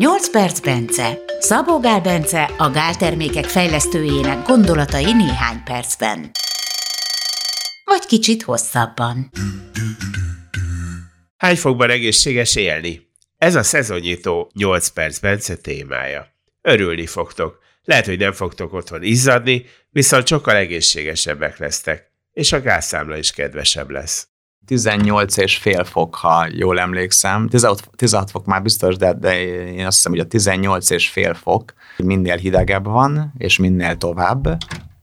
8 perc Bence. Szabó Gál Bence a gáltermékek fejlesztőjének gondolatai néhány percben. Vagy kicsit hosszabban. Hány fokban egészséges élni? Ez a szezonnyitó 8 perc Bence témája. Örülni fogtok. Lehet, hogy nem fogtok otthon izzadni, viszont sokkal egészségesebbek lesztek, és a gázszámla is kedvesebb lesz. 18 és fél fok, ha jól emlékszem. 16, 16 fok már biztos, de, de én azt hiszem, hogy a 18 és fél fok minél hidegebb van, és minél tovább,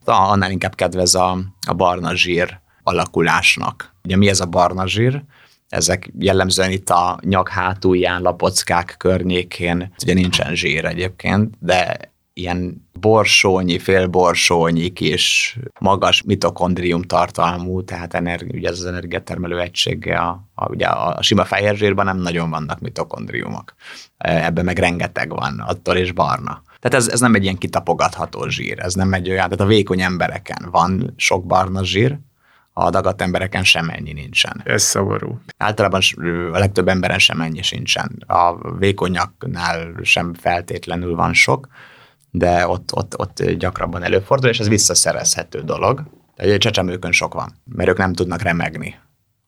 annál inkább kedvez a, a barna zsír alakulásnak. Ugye mi ez a barna zsír? Ezek jellemzően itt a nyak hátulján, lapockák környékén, ugye nincsen zsír egyébként, de ilyen borsónyi, félborsónyi kis magas mitokondrium tartalmú, tehát energi, ugye ez az energiatermelő egysége, a, a, ugye a, a sima fehér nem nagyon vannak mitokondriumok. E, ebben meg rengeteg van, attól és barna. Tehát ez, ez nem egy ilyen kitapogatható zsír, ez nem egy olyan, tehát a vékony embereken van sok barna zsír, a dagat embereken semennyi nincsen. Ez szomorú. Általában a legtöbb emberen semennyi sincsen. A vékonyaknál sem feltétlenül van sok, de ott, ott, ott gyakrabban előfordul, és ez visszaszerezhető dolog. Tehát csecsemőkön sok van, mert ők nem tudnak remegni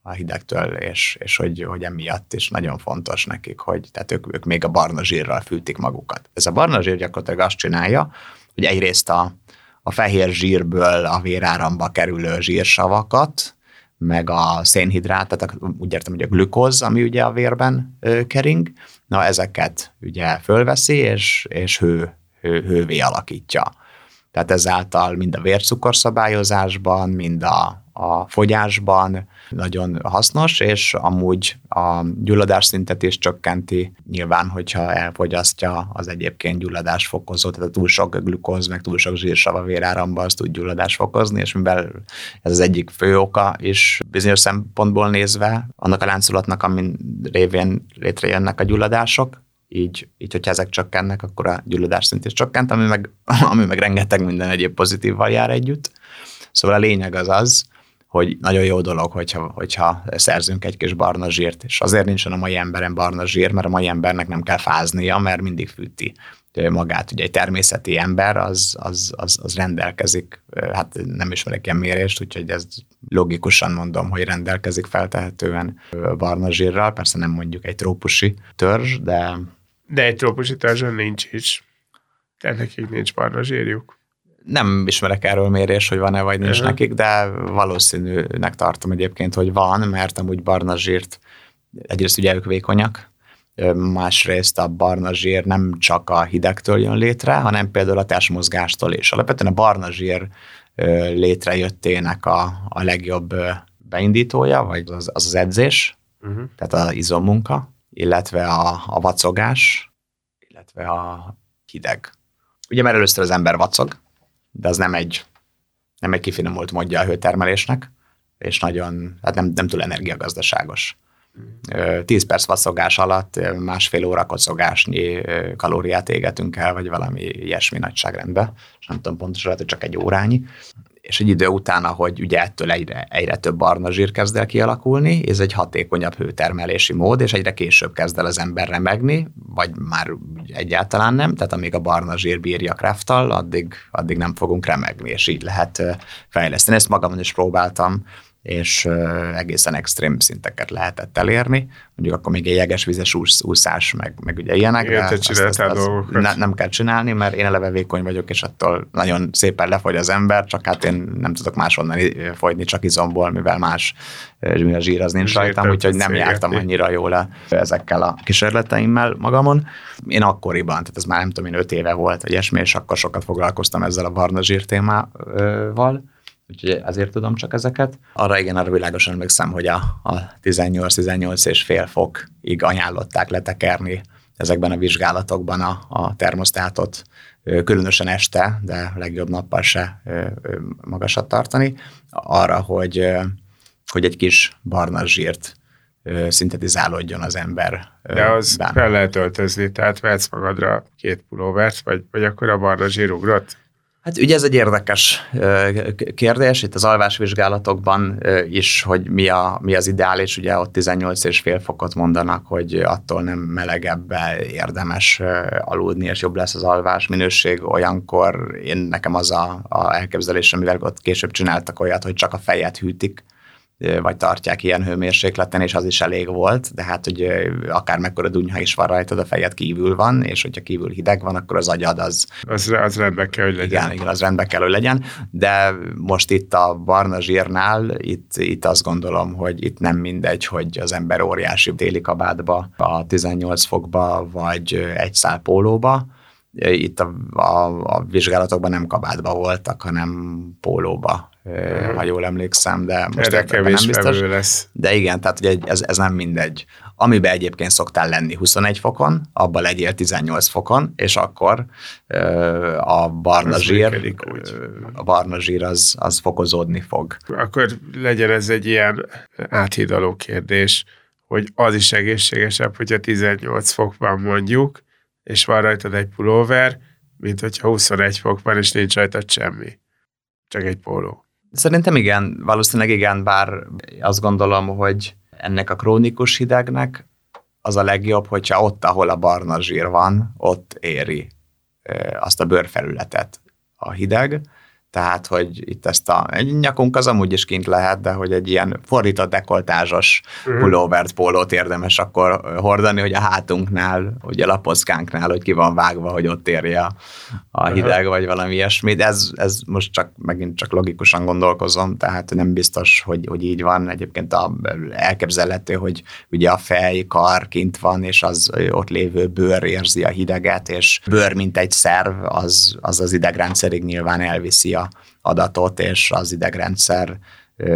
a hidegtől, és, és hogy, hogy emiatt is nagyon fontos nekik, hogy tehát ők, ők még a barna zsírral fűtik magukat. Ez a barna zsír gyakorlatilag azt csinálja, hogy egyrészt a, a fehér zsírből a véráramba kerülő zsírsavakat, meg a szénhidrát, tehát úgy értem, hogy a glükóz, ami ugye a vérben ö, kering, na ezeket ugye fölveszi, és, és hő hő, hővé alakítja. Tehát ezáltal mind a vércukorszabályozásban, mind a, a fogyásban nagyon hasznos, és amúgy a gyulladásszintet is csökkenti. Nyilván, hogyha elfogyasztja az egyébként gyulladásfokozó, tehát a túl sok glükóz, meg túl sok zsírsav a véráramba, az tud gyulladást fokozni, és mivel ez az egyik fő oka is bizonyos szempontból nézve, annak a láncolatnak, amin révén létrejönnek a gyulladások, így, így hogyha ezek csökkennek, akkor a gyulladás szint is csökkent, ami meg, ami meg rengeteg minden egyéb pozitívval jár együtt. Szóval a lényeg az az, hogy nagyon jó dolog, hogyha, hogyha szerzünk egy kis barna zsírt, és azért nincsen a mai emberen barna zsír, mert a mai embernek nem kell fáznia, mert mindig fűti magát. Ugye egy természeti ember az, az, az, az rendelkezik, hát nem ismerek ilyen mérést, úgyhogy ez logikusan mondom, hogy rendelkezik feltehetően barna zsírral, persze nem mondjuk egy trópusi törzs, de de egy trópusi törzsön nincs is. Tehát nekik nincs barna zsírjuk. Nem ismerek erről mérés, hogy van-e vagy nincs uh-huh. nekik, de valószínűnek tartom egyébként, hogy van, mert amúgy barna zsírt egyrészt ugye ők vékonyak, másrészt a barna zsír nem csak a hidegtől jön létre, hanem például a testmozgástól is. Alapvetően a barna zsír létrejöttének a, a legjobb beindítója, vagy az az, az edzés, uh-huh. tehát az izommunka, illetve a, a vacogás, illetve a hideg. Ugye mert először az ember vacog, de az nem egy, nem egy kifinomult módja a hőtermelésnek, és nagyon, hát nem, nem túl energiagazdaságos. 10 perc vacogás alatt másfél óra kocogásnyi kalóriát égetünk el, vagy valami ilyesmi nagyságrendben, és nem tudom pontosan, lehet, hogy csak egy órányi és egy idő után, ahogy ugye ettől egyre, egyre több barna zsír kezd el kialakulni, ez egy hatékonyabb hőtermelési mód, és egyre később kezd el az ember remegni, vagy már egyáltalán nem, tehát amíg a barna zsír bírja krafttal, addig, addig nem fogunk remegni, és így lehet fejleszteni. Ezt magamon is próbáltam és egészen extrém szinteket lehetett elérni. Mondjuk akkor még egy jegesvizes úszás, meg, meg ugye ilyenek. De azt, azt, azt ne, nem kell csinálni, mert én eleve vékony vagyok, és attól nagyon szépen lefogy az ember, csak hát én nem tudok máshonnan fogyni, csak izomból, mivel más a zsír az nincs rajtam, úgyhogy nem jártam annyira jól ezekkel a kísérleteimmel magamon. Én akkoriban, tehát ez már nem tudom én öt éve volt, vagy ilyesmi, és akkor sokat foglalkoztam ezzel a barna zsír témával úgyhogy ezért tudom csak ezeket. Arra igen, arra világosan emlékszem, hogy a, a 18-18 és fél fokig ajánlották letekerni ezekben a vizsgálatokban a, a termosztátot, különösen este, de legjobb nappal se magasat tartani, arra, hogy, hogy egy kis barna zsírt szintetizálódjon az ember. De az ben. fel lehet öltözni, tehát vehetsz magadra két pulóvert, vagy, vagy akkor a barna zsír ugrott? Hát ugye ez egy érdekes kérdés, itt az alvásvizsgálatokban is, hogy mi, a, mi az ideális, ugye ott 18 és fél fokot mondanak, hogy attól nem melegebbe érdemes aludni, és jobb lesz az alvás minőség, olyankor én nekem az a, a elképzelésem, mivel ott később csináltak olyat, hogy csak a fejet hűtik, vagy tartják ilyen hőmérsékleten, és az is elég volt, de hát, hogy akár mekkora dunyha is van rajtad, a fejed kívül van, és hogyha kívül hideg van, akkor az agyad az... Az, az rendben kell, hogy legyen. Igen, igen, az rendben kell, hogy legyen, de most itt a barna zsírnál, itt, itt azt gondolom, hogy itt nem mindegy, hogy az ember óriási téli kabátba, a 18 fokba, vagy egy szál pólóba, itt a, a, a vizsgálatokban nem kabátba voltak, hanem pólóba uh-huh. ha jól emlékszem, de most Erre kevés nem biztos. lesz. De igen, tehát ugye ez, ez nem mindegy. Amiben egyébként szoktál lenni 21 fokon, abban legyél 18 fokon, és akkor a barna ez zsír, a barna zsír az, az fokozódni fog. Akkor legyen ez egy ilyen áthidaló kérdés, hogy az is egészségesebb, hogyha 18 fokban mondjuk, és van rajtad egy pulóver, mint hogyha 21 fok van, és nincs rajtad semmi. Csak egy póló. Szerintem igen, valószínűleg igen, bár azt gondolom, hogy ennek a krónikus hidegnek az a legjobb, hogyha ott, ahol a barna zsír van, ott éri azt a bőrfelületet a hideg, tehát, hogy itt ezt a egy nyakunk az amúgy is kint lehet, de hogy egy ilyen fordított dekoltázsos uh-huh. pulóvert, pólót érdemes akkor hordani, hogy a hátunknál, ugye a lapockánknál, hogy ki van vágva, hogy ott érje a, a hideg, uh-huh. vagy valami ilyesmi. De ez, ez most csak megint csak logikusan gondolkozom, tehát nem biztos, hogy, hogy így van. Egyébként a, elképzelhető, hogy ugye a fej, kar kint van, és az ott lévő bőr érzi a hideget, és bőr, mint egy szerv, az az, az idegrendszerig nyilván elviszi adatot, és az idegrendszer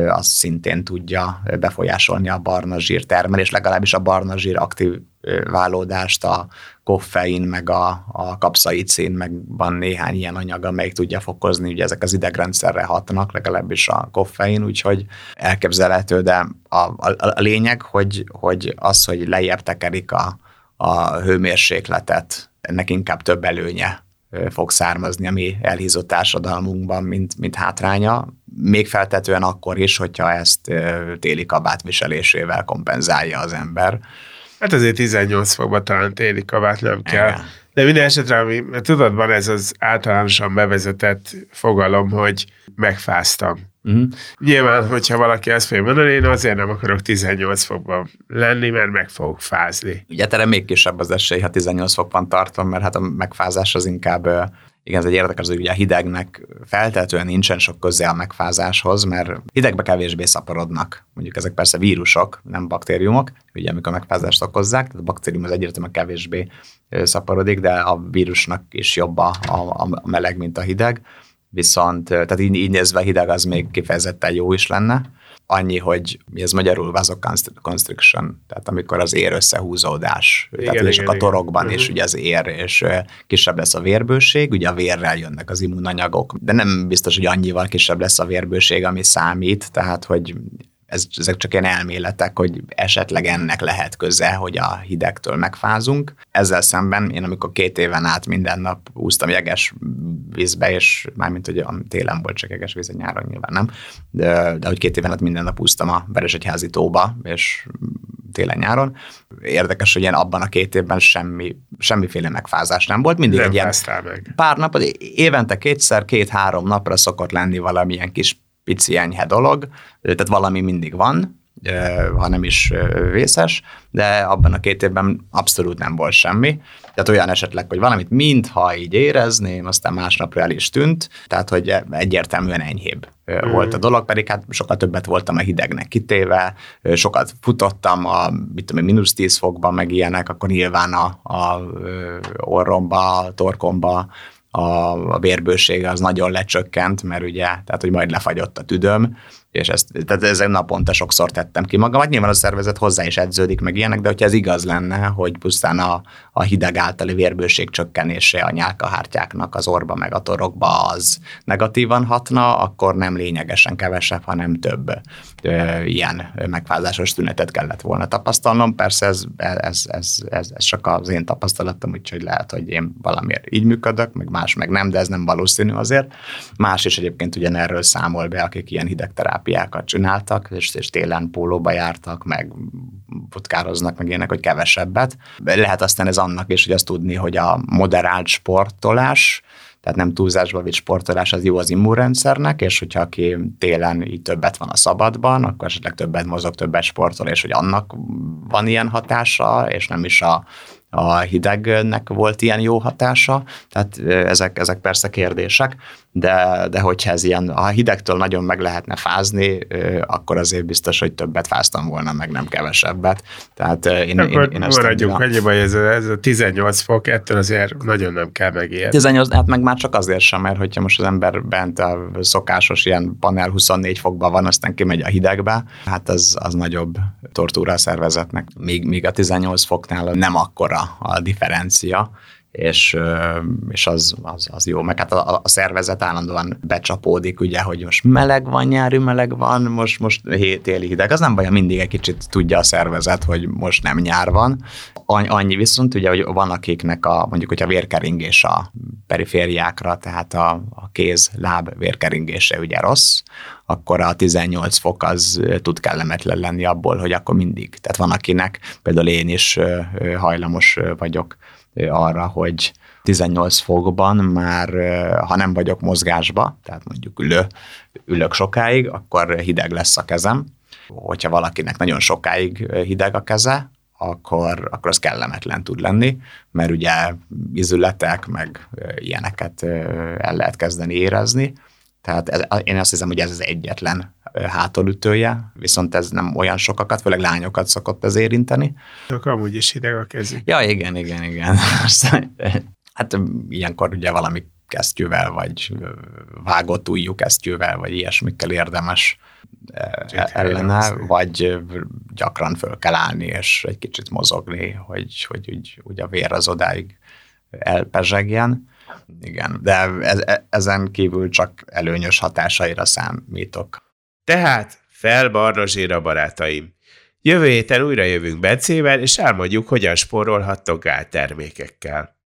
az szintén tudja befolyásolni a barna zsír termelés, legalábbis a barna zsír aktiválódást, a koffein, meg a, a kapszaicin, meg van néhány ilyen anyag, amelyik tudja fokozni, ugye ezek az idegrendszerre hatnak, legalábbis a koffein, úgyhogy elképzelhető, de a, a, a lényeg, hogy, hogy az, hogy lejjebb tekerik a, a hőmérsékletet, ennek inkább több előnye fog származni a mi elhízott társadalmunkban, mint, mint hátránya, még feltetően akkor is, hogyha ezt téli kabát viselésével kompenzálja az ember. Hát azért 18 fokban talán téli kabát nem kell. Igen. De minden esetre, ami, mert tudod, van ez az általánosan bevezetett fogalom, hogy megfáztam. Uh-huh. Nyilván, hogyha valaki ezt fogja mondani, én azért nem akarok 18 fokban lenni, mert meg fogok fázni. Ugye erre még kisebb az esély, ha 18 fokban tartom, mert hát a megfázás az inkább igen, ez egy érdekes, hogy ugye a hidegnek feltétlenül nincsen sok köze a megfázáshoz, mert hidegbe kevésbé szaporodnak. Mondjuk ezek persze vírusok, nem baktériumok, ugye amikor megfázást okozzák, tehát a baktérium az egyértelműen kevésbé szaporodik, de a vírusnak is jobb a, a, a meleg, mint a hideg viszont tehát így, így nézve hideg az még kifejezetten jó is lenne. Annyi, hogy mi ez magyarul vasoconstriction, tehát amikor az ér összehúzódás, igen, tehát igen, a torokban igen. is ugye az ér, és kisebb lesz a vérbőség, ugye a vérrel jönnek az immunanyagok, de nem biztos, hogy annyival kisebb lesz a vérbőség, ami számít, tehát hogy ez, ezek csak ilyen elméletek, hogy esetleg ennek lehet köze, hogy a hidegtől megfázunk. Ezzel szemben én amikor két éven át minden nap úsztam jeges vízbe, és mármint hogy a télen volt csak jeges víz, a nyáron nyilván nem, de, de hogy két éven át minden nap úsztam a Beresegyházi tóba, és télen-nyáron. Érdekes, hogy ilyen abban a két évben semmi, semmiféle megfázás nem volt. Mindig nem egy ilyen meg. pár nap, évente kétszer, két-három napra szokott lenni valamilyen kis pici enyhe dolog, tehát valami mindig van, ha nem is vészes, de abban a két évben abszolút nem volt semmi. Tehát olyan esetleg, hogy valamit mintha így érezném, aztán másnapra el is tűnt, tehát hogy egyértelműen enyhébb mm. volt a dolog, pedig hát sokkal többet voltam a hidegnek kitéve, sokat futottam a, mit tudom, mínusz 10 fokban, meg ilyenek, akkor nyilván a, a orromba, a torkomba a, a vérbősége az nagyon lecsökkent, mert ugye, tehát hogy majd lefagyott a tüdöm, és ezt, tehát ezen naponta sokszor tettem ki magamat. Nyilván a szervezet hozzá is edződik, meg ilyenek, de hogyha ez igaz lenne, hogy pusztán a, a hideg általi vérbőség csökkenése a nyálkahártyáknak az orba meg a torokba az negatívan hatna, akkor nem lényegesen kevesebb, hanem több ö, ilyen megfázásos tünetet kellett volna tapasztalnom. Persze ez, ez, ez, ez, ez csak az én tapasztalatom, úgyhogy lehet, hogy én valamiért így működök, meg más meg nem, de ez nem valószínű azért. Más is egyébként ugyanerről számol be, akik ilyen hidegterápiákat csináltak, és, és télen pólóba jártak, meg putkároznak, meg ilyenek, hogy kevesebbet. Lehet aztán ez annak is, hogy azt tudni, hogy a moderált sportolás, tehát nem túlzásba vitt sportolás, az jó az immunrendszernek, és hogyha aki télen így többet van a szabadban, akkor esetleg többet mozog, többet sportol, és hogy annak van ilyen hatása, és nem is a a hidegnek volt ilyen jó hatása, tehát ezek, ezek persze kérdések, de, de hogyha ez ilyen, ha a hidegtől nagyon meg lehetne fázni, akkor azért biztos, hogy többet fáztam volna, meg nem kevesebbet. Tehát én, Akkor én, én ezt maradjunk annyiba, hogy ez a, ez a 18 fok, ettől azért nagyon nem kell megijedni. 18, hát meg már csak azért sem, mert hogyha most az ember bent a szokásos ilyen panel 24 fokban van, aztán kimegy a hidegbe, hát az, az nagyobb tortúra a szervezetnek. Míg, míg a 18 foknál nem akkora a differencia, és, és az, az, az jó. Meg hát a, a szervezet állandóan becsapódik, ugye, hogy most meleg van, nyári meleg van, most, most téli hideg. Az nem baj, mindig egy kicsit tudja a szervezet, hogy most nem nyár van. Annyi viszont, ugye, hogy van akiknek a, mondjuk, hogyha vérkeringés a perifériákra, tehát a, a kéz, láb vérkeringése ugye rossz, akkor a 18 fok az tud kellemetlen lenni abból, hogy akkor mindig. Tehát van akinek, például én is hajlamos vagyok arra, hogy 18 fokban már, ha nem vagyok mozgásba, tehát mondjuk ülő, ülök sokáig, akkor hideg lesz a kezem. Hogyha valakinek nagyon sokáig hideg a keze, akkor, akkor az kellemetlen tud lenni, mert ugye izületek, meg ilyeneket el lehet kezdeni érezni. Tehát ez, én azt hiszem, hogy ez az egyetlen hátulütője, viszont ez nem olyan sokakat, főleg lányokat szokott ez érinteni. Csak amúgy is hideg a kezük. Ja, igen, igen, igen. hát ilyenkor ugye valami kesztyűvel, vagy vágott ujjú kesztyűvel, vagy ilyesmikkel érdemes ellene, vagy gyakran föl kell állni, és egy kicsit mozogni, hogy, hogy úgy, úgy a vér az odáig elpezsegjen. Igen, de e, ezen kívül csak előnyös hatásaira számítok. Tehát fel Barnazsira barátaim! Jövő héten újra jövünk Bencével, és elmondjuk, hogyan spórolhattok gáltermékekkel.